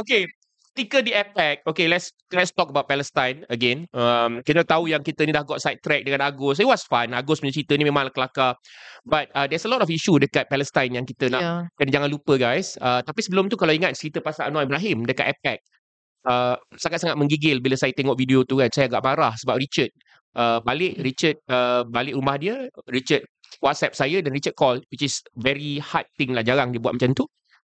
okay. Ketika di attack, okay, let's let's talk about Palestine again. Um, kita tahu yang kita ni dah got side track dengan Agus. It was fun. Agus punya cerita ni memang kelakar. But uh, there's a lot of issue dekat Palestine yang kita nak Yeah. kena jangan lupa guys. Uh, tapi sebelum tu kalau ingat cerita pasal Anwar Ibrahim dekat attack, uh, sangat-sangat menggigil bila saya tengok video tu kan. Saya agak marah sebab Richard uh, balik Richard uh, balik rumah dia, Richard WhatsApp saya dan Richard call which is very hard thing lah jarang dia buat macam tu.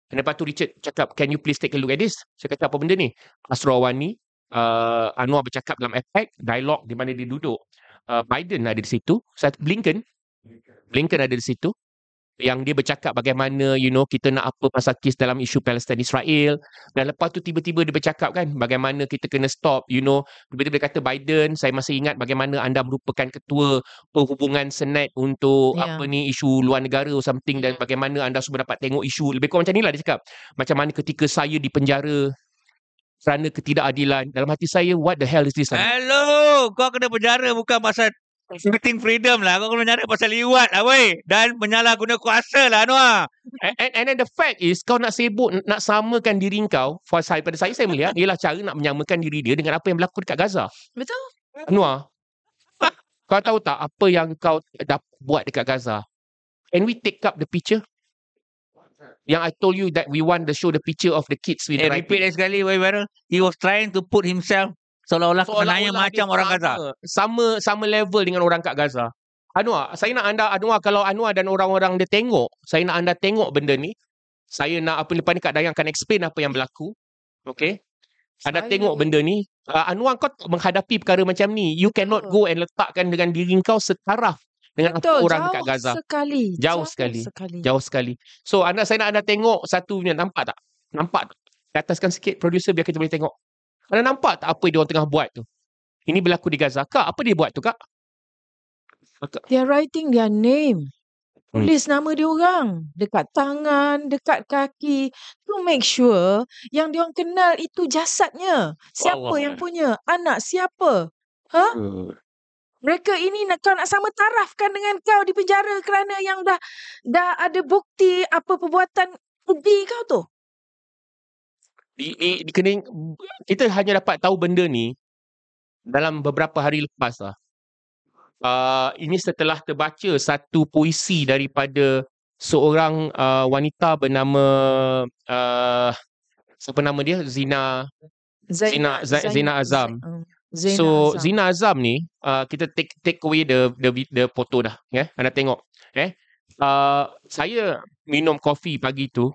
Dan lepas tu Richard cakap, can you please take a look at this? Saya kata, apa benda ni? Asrawani, uh, Anwar bercakap dalam APEC, dialog di mana dia duduk. Uh, Biden ada di situ. Blinken, Blinken ada di situ. Yang dia bercakap bagaimana, you know, kita nak apa pasal kes dalam isu Palestin Israel. Dan lepas tu tiba-tiba dia bercakap kan, bagaimana kita kena stop, you know. Tiba-tiba dia kata, Biden, saya masih ingat bagaimana anda merupakan ketua perhubungan Senat untuk Ya. apa ni, isu luar negara or something. Dan bagaimana anda semua dapat tengok isu. Lebih kurang macam ni lah dia cakap. Macam mana ketika saya di penjara kerana ketidakadilan. Dalam hati saya, what the hell is this? Hello, kau kena penjara bukan pasal speaking freedom lah. Kau kena penjara pasal liwat lah weh. Dan menyalahguna kuasa lah Anwar. And, and, and then the fact is kau nak sibuk nak samakan diri kau for saya pada saya saya melihat ialah cara nak menyamakan diri dia dengan apa yang berlaku dekat Gaza. Betul. Anwar. kau tahu tak apa yang kau dah buat dekat Gaza? Can we take up the picture? Yang I told you that we want to show the picture of the kids with Eh, the repeat lagi sekali weh viral. He was trying to put himself seolah-olah sebenarnya Seolah-olah macam dia orang Gaza. sama, Sama level dengan orang kat Gaza. Anwar, saya nak anda Anwar kalau Anwar dan orang-orang dia tengok, saya nak anda tengok benda ni. Saya nak apa lepas ni Kak Dayang akan explain apa yang berlaku. Okay? Anda Saya- tengok benda ni. Uh, Anwar kau menghadapi perkara macam ni. You cannot go and letakkan dengan diri kau setaraf dengan apa Betul. orang jauh dekat Gaza. sekali. Jauh sekali. sekali. Jauh sekali. So anda saya nak anda tengok satu punya nampak tak? Nampak tak? Di ataskan sikit producer biar kita boleh tengok. Anda nampak tak apa dia orang tengah buat tu? Ini berlaku di Gaza. Kak, apa dia buat tu kak? Kak, They are writing their name. Hmm. Tulis nama dia orang dekat tangan, dekat kaki to make sure yang dia orang kenal itu jasadnya. Siapa Allah. yang punya? Anak siapa? Ha? Mereka ini nak kau nak sama tarafkan dengan kau di penjara kerana yang dah dah ada bukti apa perbuatan keji kau tu. Di, di, di kena, kita hanya dapat tahu benda ni dalam beberapa hari lepas lah. Uh, ini setelah terbaca satu puisi daripada seorang uh, wanita bernama uh, siapa nama dia Zina Zina Zina, Zina Azam. Hmm. Zina so Azam. Zina Azam ni uh, kita take take away the the the foto dah ya yeah? anda tengok eh uh, saya minum kopi pagi tu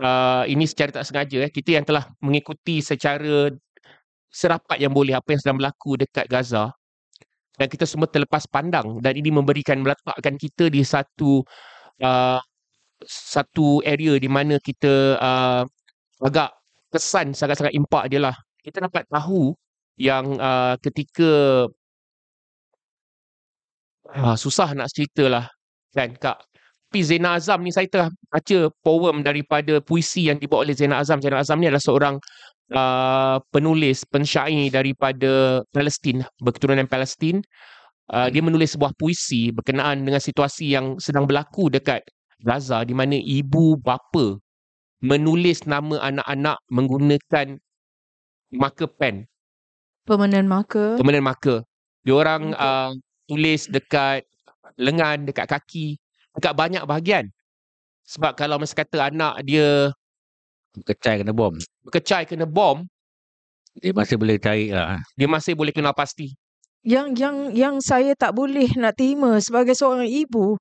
uh, ini secara tak sengaja eh. Kita yang telah mengikuti secara serapat yang boleh apa yang sedang berlaku dekat Gaza. Dan kita semua terlepas pandang dan ini memberikan meletakkan kita di satu uh, satu area di mana kita uh, agak kesan sangat-sangat impak dia lah. Kita dapat tahu yang uh, ketika uh, susah nak cerita lah kan kak tapi Zainal Azam ni saya tengah baca poem daripada puisi yang dibuat oleh Zainal Azam. Zainal Azam ni adalah seorang uh, penulis, pensyair daripada Palestin, berketurunan Palestin. Uh, dia menulis sebuah puisi berkenaan dengan situasi yang sedang berlaku dekat Gaza di mana ibu bapa menulis nama anak-anak menggunakan marker pen Permanent marker. permanent marker. Dia orang Okay. uh, tulis dekat lengan, dekat kaki, dekat banyak bahagian. Sebab kalau masa kata anak dia Kecai kena bom. berkecai kena bom, Dia masih boleh cari lah. dia masih boleh kenal pasti. Yang yang yang saya tak boleh nak terima sebagai seorang ibu.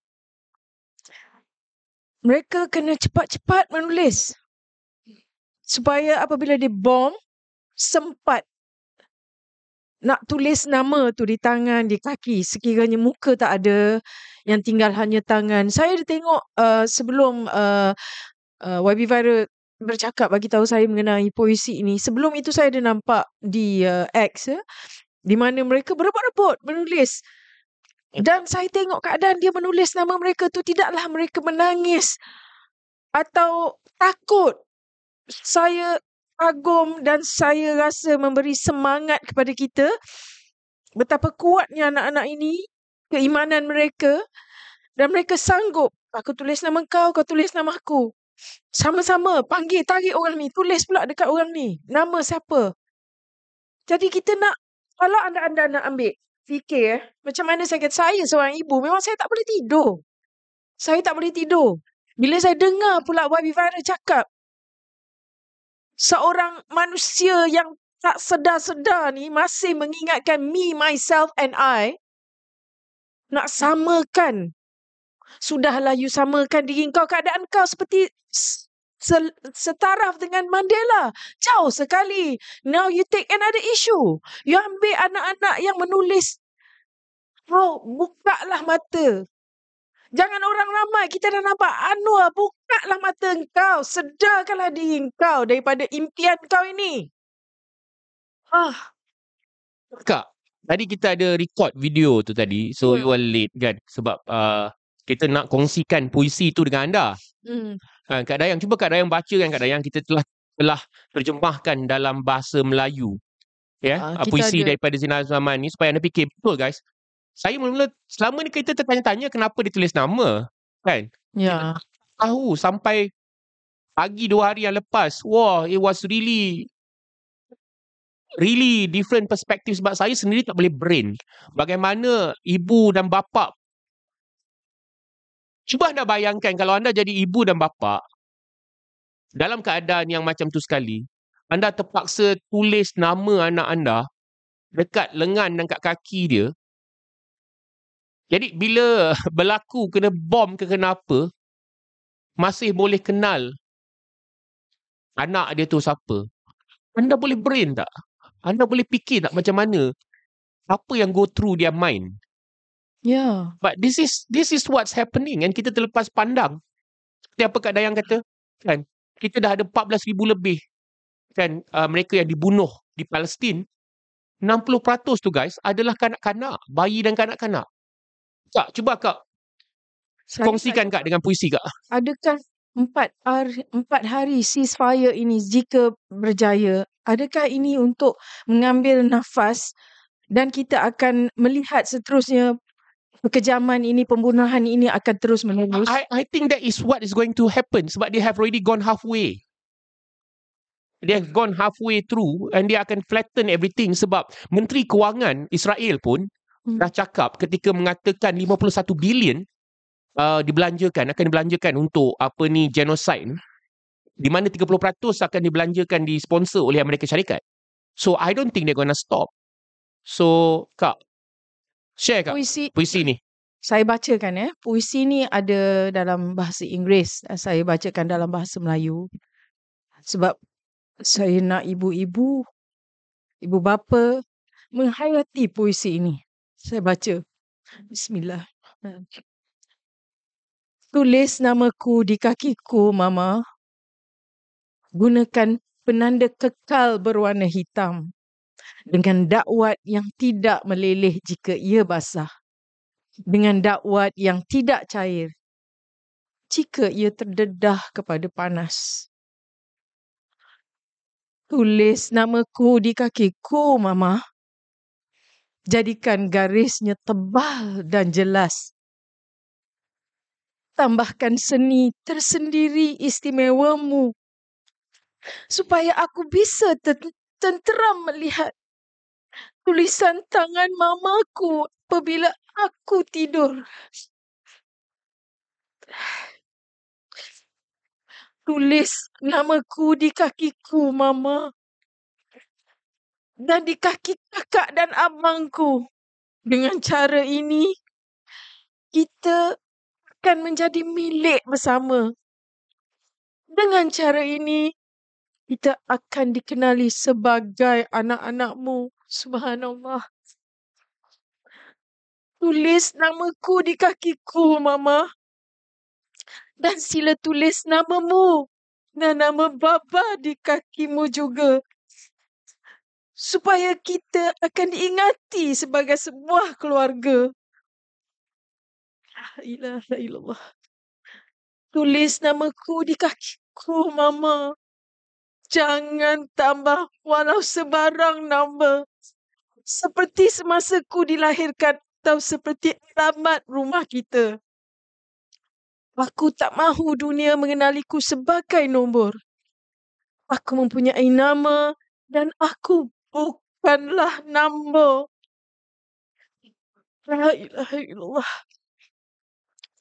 Mereka kena cepat-cepat menulis. Supaya apabila dia bom, sempat nak tulis nama tu di tangan, di kaki. Sekiranya muka tak ada, yang tinggal hanya tangan. Saya ada tengok uh, sebelum uh, uh, YB Viral bercakap bagi tahu saya mengenai puisi ini. Sebelum itu saya ada nampak di uh, X ya, di mana mereka berebut-rebut menulis. Dan saya tengok keadaan dia menulis nama mereka tu tidaklah mereka menangis atau takut. Saya kagum dan saya rasa memberi semangat kepada kita betapa kuatnya anak-anak ini, keimanan mereka dan mereka sanggup. Aku tulis nama kau, kau tulis nama aku. Sama-sama panggil, tarik orang ni. Tulis pula dekat orang ni. Nama siapa. Jadi kita nak, kalau anda-anda nak ambil fikir eh, macam mana saya kata, saya seorang ibu, memang saya tak boleh tidur. Saya tak boleh tidur. Bila saya dengar pula YB Viral cakap, seorang manusia yang tak sedar-sedar ni masih mengingatkan me, myself and I, nak samakan Sudahlah you samakan diri kau keadaan kau seperti se- setaraf dengan Mandela. Jauh sekali. Now you take another issue. You ambil anak-anak yang menulis. Oh, bukalah mata. Jangan orang ramai. Kita dah nampak Anwar. Bukalah mata kau. Sedarkanlah diri kau daripada impian kau ini. Ah. Kak, tadi kita ada record video tu tadi. So Hmm. you are late kan sebab uh, kita nak kongsikan puisi tu dengan anda. Hmm. Ha, Kak Dayang, cuba Kak Dayang baca kan Kak Dayang kita telah telah terjemahkan dalam bahasa Melayu. Ya, Ah, uh, kita puisi ada. daripada Zina Zaman ni supaya anda fikir betul guys. Saya mula-mula selama ni kita tertanya-tanya kenapa dia tulis nama. Kan? Ya. Tahu sampai pagi dua hari yang lepas. Wah, it was really really different perspective sebab saya sendiri tak boleh brain. Bagaimana ibu dan bapa Cuba anda bayangkan kalau anda jadi ibu dan bapa dalam keadaan yang macam tu sekali, anda terpaksa tulis nama anak anda dekat lengan dan kat kaki dia. Jadi bila berlaku kena bom ke kenapa, masih boleh kenal anak dia tu siapa. Anda boleh brain tak? Anda boleh fikir tak macam mana apa yang go through their mind. Ya. But this is this is what's happening and kita terlepas pandang. Seperti apa Kak Dayang kata, kan? Kita dah ada 14,000 lebih kan uh, mereka yang dibunuh di Palestin. 60% tu guys adalah kanak-kanak, bayi dan kanak-kanak. Kak, cuba Kak Saya kongsikan Kak dengan puisi Kak. adakah empat hari, empat hari ceasefire ini jika berjaya, adakah ini untuk mengambil nafas dan kita akan melihat seterusnya kekejaman ini, pembunuhan ini akan terus menerus? I I think that is what is going to happen sebab they have already gone halfway. They have gone halfway through and they akan flatten everything sebab Menteri Kewangan Israel pun Hmm. dah cakap ketika mengatakan 51 bilion uh, dibelanjakan akan dibelanjakan untuk apa ni genocide di mana 30% akan dibelanjakan disponsor oleh Amerika Syarikat. So I don't think they're gonna stop. So Kak share Kak Puisi puisi ni. saya bacakan eh. Puisi ni ada dalam bahasa Inggeris saya bacakan dalam bahasa Melayu. Sebab saya nak ibu-ibu, ibu bapa menghayati puisi ini. Saya baca. Bismillah. Tulis namaku di kakiku, Mama. Gunakan penanda kekal berwarna hitam dengan dakwat yang tidak meleleh jika ia basah dengan dakwat yang tidak cair jika ia terdedah kepada panas. Tulis namaku di kakiku, Mama. Jadikan garisnya tebal dan jelas. Tambahkan seni tersendiri istimewamu supaya aku bisa ten- tenteram melihat tulisan tangan mamaku apabila aku tidur. Tulis namaku di kakiku, Mama. Dan di kaki kakak dan abangku. Dengan cara ini, kita akan menjadi milik bersama. Dengan cara ini, kita akan dikenali sebagai anak-anakmu. Subhanallah. Tulis namaku di kakiku, Mama. Dan sila tulis namamu dan nama bapa di kakimu juga. Supaya kita akan diingati sebagai sebuah keluarga. La ilaha illallah. Tulis namaku di kakiku, Mama. Jangan tambah walau sebarang nama. Seperti semasa ku dilahirkan atau seperti alamat rumah kita. Aku tak mahu dunia mengenaliku sebagai nombor. Aku mempunyai nama dan aku bukanlah nombor. La ilaha illallah.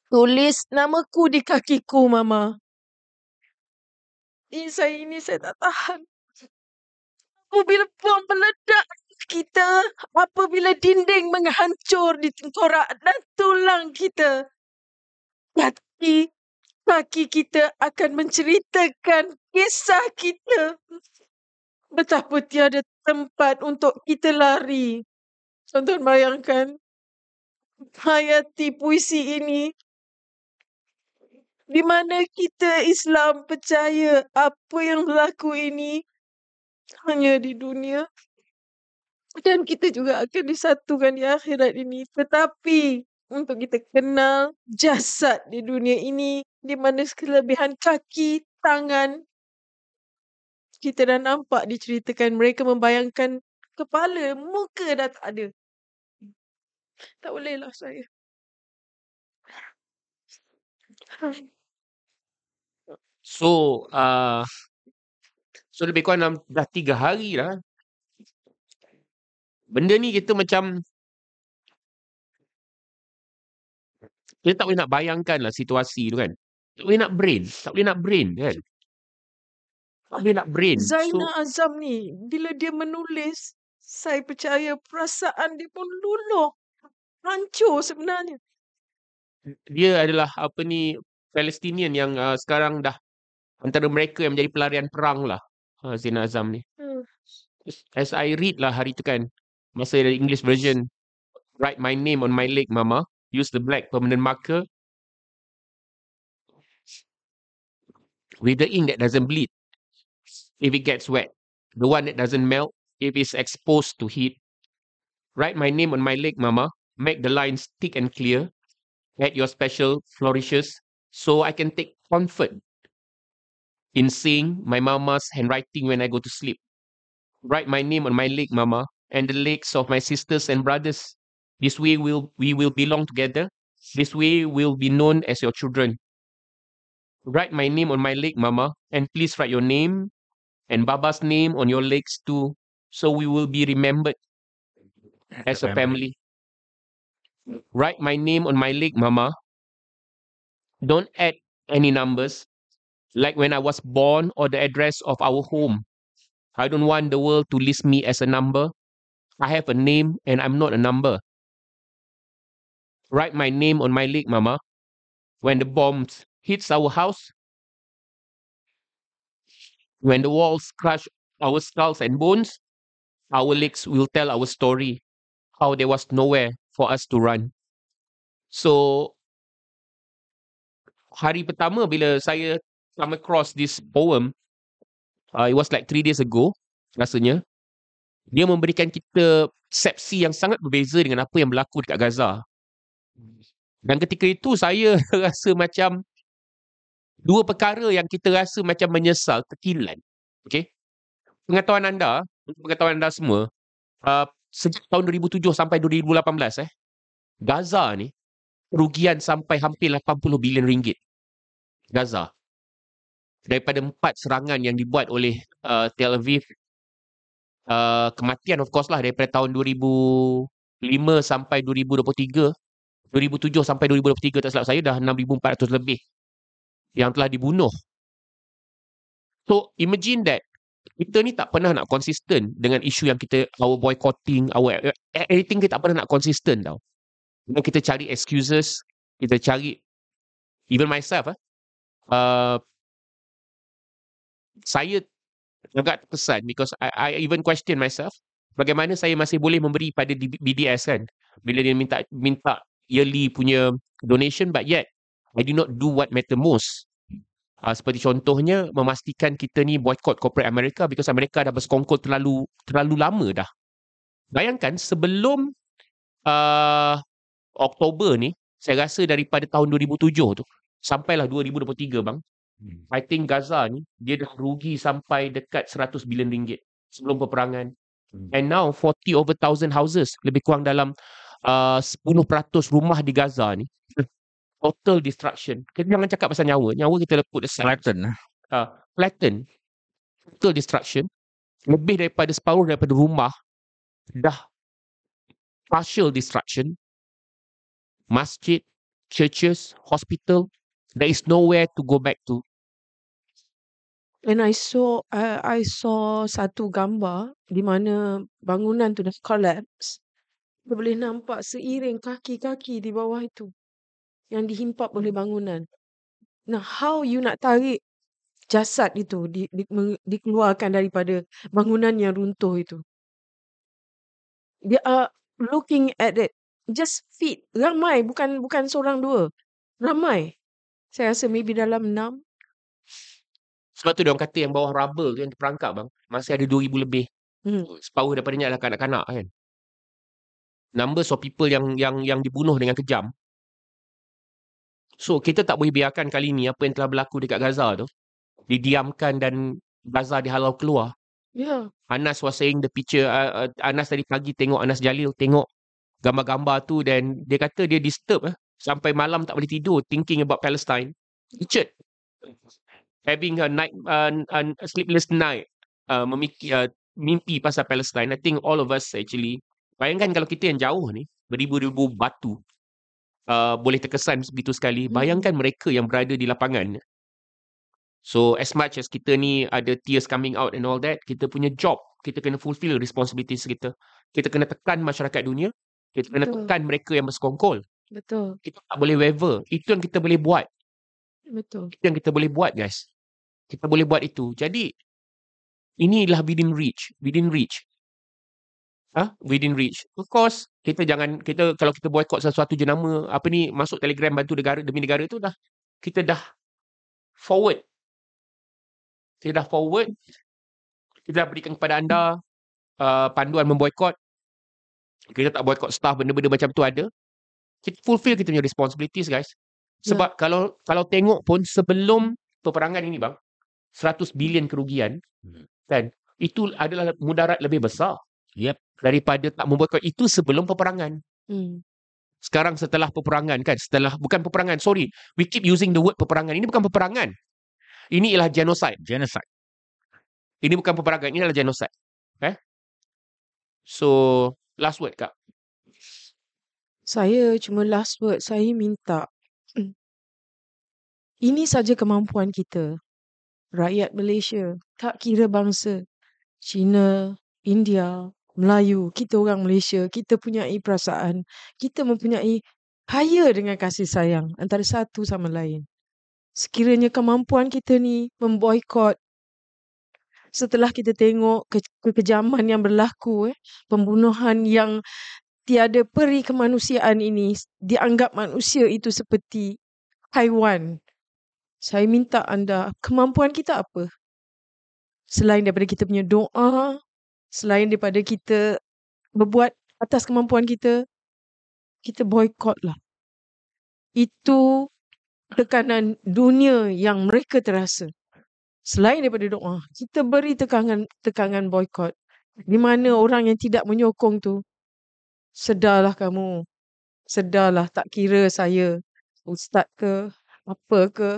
Tulis namaku di kakiku, Mama. Ini saya ini saya tak tahan. Apabila bom meledak kita, apabila dinding menghancur di tengkorak dan tulang kita, kaki kaki kita akan menceritakan kisah kita. Betapa tiada tempat untuk kita lari. Tuan-tuan bayangkan, hayati puisi ini di mana kita Islam percaya apa yang berlaku ini hanya di dunia dan kita juga akan disatukan di akhirat ini tetapi untuk kita kenal jasad di dunia ini di mana kelebihan kaki, tangan kita dah nampak diceritakan mereka membayangkan kepala, muka dah tak ada. Tak bolehlah saya. So, uh, so lebih kurang dalam, dah tiga hari lah. Benda ni kita macam kita tak boleh nak bayangkan lah situasi tu kan. Tak boleh nak brain. Tak boleh nak brain kan. Tak boleh nak brain. So, Zainal Azam ni bila dia menulis saya percaya perasaan dia pun luluh. Hancur sebenarnya. dia adalah apa ni Palestinian yang uh, sekarang dah antara mereka yang menjadi pelarian perang lah. Uh, Zainal Azam ni. Hmm. As I read lah hari tu kan. Masa ada English version. Write my name on my leg, mama. Use the black permanent marker. With the ink that doesn't bleed. If it gets wet. The one that doesn't melt. If it's exposed to heat. Write my name on my leg, mama. Make the lines thick and clear. Add your special flourishes. So I can take comfort in seeing my mama's handwriting when I go to sleep. Write my name on my leg, mama, and the legs of my sisters and brothers. This way we'll, we will belong together. This way we'll be known as your children. Write my name on my leg, mama, and please write your name and Baba's name on your legs too, so we will be remembered as a family. Write my name on my leg, mama. Don't add any numbers, like when I was born or the address of our home. I don't want the world to list me as a number. I have a name and I'm not a number. Write my name on my leg, mama. When the bombs hits our house, when the walls crush our skulls and bones, our legs will tell our story, how there was nowhere for us to run. So, hari pertama bila saya come across this poem, uh, it was like three days ago, rasanya. Dia memberikan kita sepsi yang sangat berbeza dengan apa yang berlaku dekat Gaza. Dan ketika itu saya rasa macam dua perkara yang kita rasa macam menyesal, terkilan. Okay? Pengetahuan anda, untuk pengetahuan anda semua, uh, sejak tahun 2007 sampai 2018 eh, Gaza ni kerugian sampai hampir 80 bilion ringgit. Gaza. Daripada empat serangan yang dibuat oleh uh, Tel Aviv, uh, kematian of course lah daripada tahun 2005 sampai 2023, 2007 sampai 2023 tak silap saya dah 6,400 lebih yang telah dibunuh. So imagine that kita ni tak pernah nak konsisten dengan isu yang kita our boycotting, our everything kita tak pernah nak konsisten tau. Dan kita cari excuses, kita cari even myself eh, uh, saya agak terkesan because I, I even question myself bagaimana saya masih boleh memberi pada BDS kan bila dia minta minta yearly punya donation but yet I do not do what matter most Uh, seperti contohnya memastikan kita ni boycott corporate Amerika because Amerika dah bersekongkol terlalu terlalu lama dah. Bayangkan sebelum uh, Oktober ni, saya rasa daripada tahun 2007 tu sampailah 2023 bang. Hmm. I think Gaza ni dia dah rugi sampai dekat 100 bilion ringgit sebelum peperangan. Hmm. And now 40 over thousand houses lebih kurang dalam uh, 10% rumah di Gaza ni total destruction. Kita jangan cakap pasal nyawa. Nyawa kita put aside. Flatten. uh, flatten, total destruction, lebih daripada separuh daripada rumah dah partial destruction, masjid, churches, hospital, there is nowhere to go back to. And I saw uh, I saw satu gambar di mana bangunan tu dah collapse. Kita boleh nampak seiring kaki-kaki di bawah itu yang dihimpap oleh bangunan. Nah, how you nak tarik jasad itu di, di, dikeluarkan daripada bangunan yang runtuh itu? They are looking at it. Just feet. Ramai. Bukan bukan seorang dua. Ramai. Saya rasa maybe dalam enam. Sebab tu dia orang kata yang bawah rubble tu yang terperangkap bang, masih ada 2000 lebih. Hmm. Separuh daripadanya adalah kanak-kanak kan. Numbers of people yang yang yang dibunuh dengan kejam. So kita tak boleh biarkan kali ni apa yang telah berlaku dekat Gaza tu didiamkan dan Gaza dihalau keluar. Yeah. Anas was saying the picture uh, uh, Anas tadi pagi tengok Anas Jalil tengok gambar-gambar tu dan dia kata dia disturb eh, sampai malam tak boleh tidur thinking about Palestine. Richard having a night uh, a sleepless night uh, memikir uh, mimpi pasal Palestine. I think all of us actually bayangkan kalau kita yang jauh ni beribu-ribu batu uh, boleh terkesan begitu sekali. Hmm. Bayangkan mereka yang berada di lapangan. So as much as kita ni ada tears coming out and all that, kita punya job, kita kena fulfill responsibilities kita. Kita kena tekan masyarakat dunia. Kita kena Betul. tekan mereka yang bersekongkol. Betul. Kita tak boleh waver. Itu yang kita boleh buat. Betul. Itu yang kita boleh buat guys. Kita boleh buat itu. Jadi inilah within reach, within reach. Ah, within reach. Of course, kita jangan kita kalau kita boycott sesuatu jenama apa ni masuk Telegram bantu negara demi negara tu dah kita dah forward. Kita dah forward. Kita dah berikan kepada anda uh, panduan memboikot. Kita tak boycott staff benda-benda macam tu ada. Kita fulfill kita punya responsibilities guys. Ya. Sebab kalau kalau tengok pun sebelum peperangan ini bang 100 bilion kerugian Hmm. kan itu adalah mudarat lebih besar Yep. daripada tak memboikot itu sebelum peperangan. Hmm. Sekarang setelah peperangan kan setelah bukan peperangan sorry we keep using the word peperangan ini bukan peperangan. Ini ialah genocide. Genocide. Ini bukan peperangan ini adalah genocide. Eh? So last word kak. Saya cuma last word saya minta ini saja kemampuan kita rakyat Malaysia tak kira bangsa Cina, India, Melayu, kita orang Malaysia, kita punyai perasaan, kita mempunyai kaya dengan kasih sayang antara satu sama lain. Sekiranya kemampuan kita ni memboikot setelah kita tengok ke- kekejaman yang berlaku, eh, pembunuhan yang tiada peri kemanusiaan ini dianggap manusia itu seperti haiwan. Saya minta anda, kemampuan kita apa? Selain daripada kita punya doa, selain daripada kita berbuat atas kemampuan kita, kita boykot lah. Itu tekanan dunia yang mereka terasa. Selain daripada doa, kita beri tekanan tekanan boykot. Di mana orang yang tidak menyokong tu, sedarlah kamu. Sedarlah tak kira saya ustaz ke, apa ke.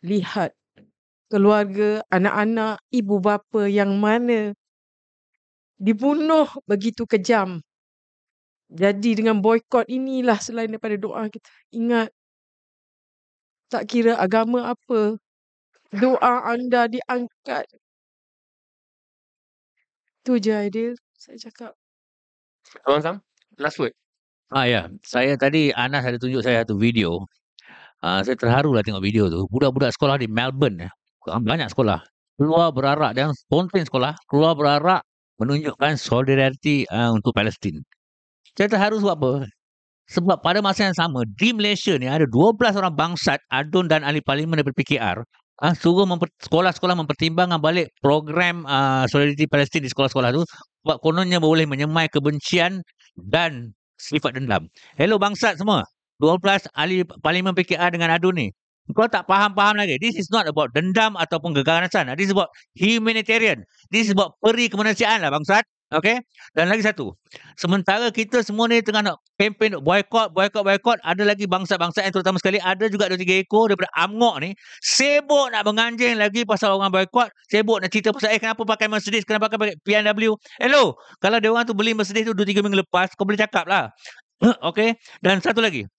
Lihat keluarga, anak-anak, ibu bapa yang mana dibunuh begitu kejam. Jadi dengan boykot inilah selain daripada doa kita. Ingat, tak kira agama apa, doa anda diangkat. Tu je Aidil, saya cakap. Abang Sam, last word. Ah ya, saya tadi Anas ada tunjuk saya satu video. Ah saya terharu lah tengok video tu. Budak-budak sekolah di Melbourne eh. Banyak sekolah. Keluar berarak dan spontan sekolah. Keluar berarak menunjukkan solidariti uh, untuk Palestin. Saya terharu sebab apa? Sebab pada masa yang sama di Malaysia ni ada 12 orang bangsat adun dan ahli parlimen daripada PKR ah suruh memper, sekolah-sekolah mempertimbangkan balik program uh, solidariti Palestin di sekolah-sekolah tu sebab kononnya boleh menyemai kebencian dan sifat dendam. Hello bangsat semua. 12 ahli parlimen PKR dengan adun ni. Kau tak faham-faham lagi. This is not about dendam ataupun keganasan. This is about humanitarian. This is about peri kemanusiaan lah bangsat. Okey. Dan lagi satu. Sementara kita semua ni tengah nak kempen boycott, boycott, boycott, ada lagi bangsa-bangsa yang terutama sekali ada juga dua tiga ekor daripada amok ni sibuk nak menganjing lagi pasal orang boycott, sibuk nak cerita pasal eh kenapa pakai Mercedes, kenapa pakai PNW. Hello, kalau dia orang tu beli Mercedes tu 2 3 minggu lepas, kau boleh cakap lah. Okey. Dan satu lagi.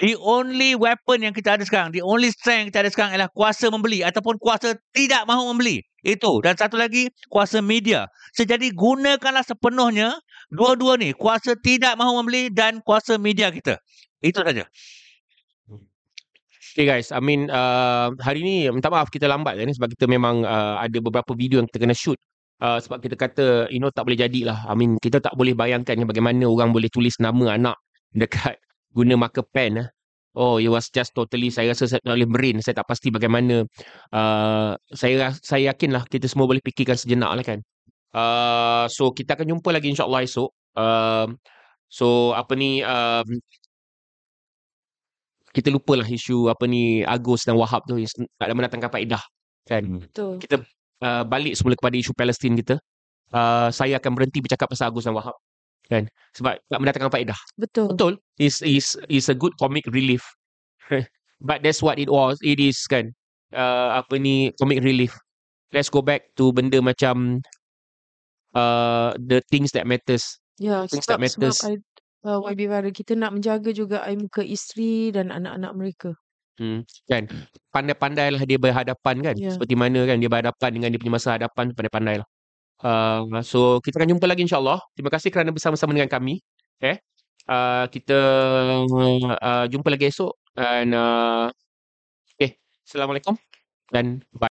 The only weapon yang kita ada sekarang, the only strength yang kita ada sekarang ialah kuasa membeli ataupun kuasa tidak mahu membeli. Itu. Dan satu lagi, kuasa media. Sejadi gunakanlah sepenuhnya dua-dua ni. Kuasa tidak mahu membeli dan kuasa media kita. Itu saja. Okay guys, I mean uh, hari ni minta maaf kita lambat kan sebab kita memang uh, ada beberapa video yang kita kena shoot. Uh, sebab kita kata you know tak boleh jadilah. I mean kita tak boleh bayangkan ya, bagaimana orang boleh tulis nama anak dekat guna marker pen. Eh. Oh, it was just totally saya rasa saya tak boleh brain. Saya tak pasti bagaimana uh, saya saya yakinlah kita semua boleh fikirkan sejenak lah kan. Uh, so kita akan jumpa lagi insyaAllah esok. Uh, so apa ni um, kita lupalah isu apa ni Agus dan Wahab tu tak ada mendatangkan faedah kan. Hmm. Betul. Kita uh, balik semula kepada isu Palestin kita. Uh, saya akan berhenti bercakap pasal Agus dan Wahab kan sebab tak mendatangkan faedah. Betul. Betul. Is is is a good comic relief. But that's what it was. It is kan. Uh, apa ni comic relief. Let's go back to benda macam uh, the things that matters. Ya, Things sebab, that matters. sebab I, uh, YB Viral kita nak menjaga juga air muka isteri dan anak-anak mereka. Hmm, kan pandai-pandailah dia berhadapan kan Ya. seperti mana kan dia berhadapan dengan dia punya masa hadapan pandai-pandailah uh, so kita akan jumpa lagi insyaallah. Terima kasih kerana bersama-sama dengan kami. Eh uh, kita uh, jumpa lagi esok. Dan uh, okay assalamualaikum dan bye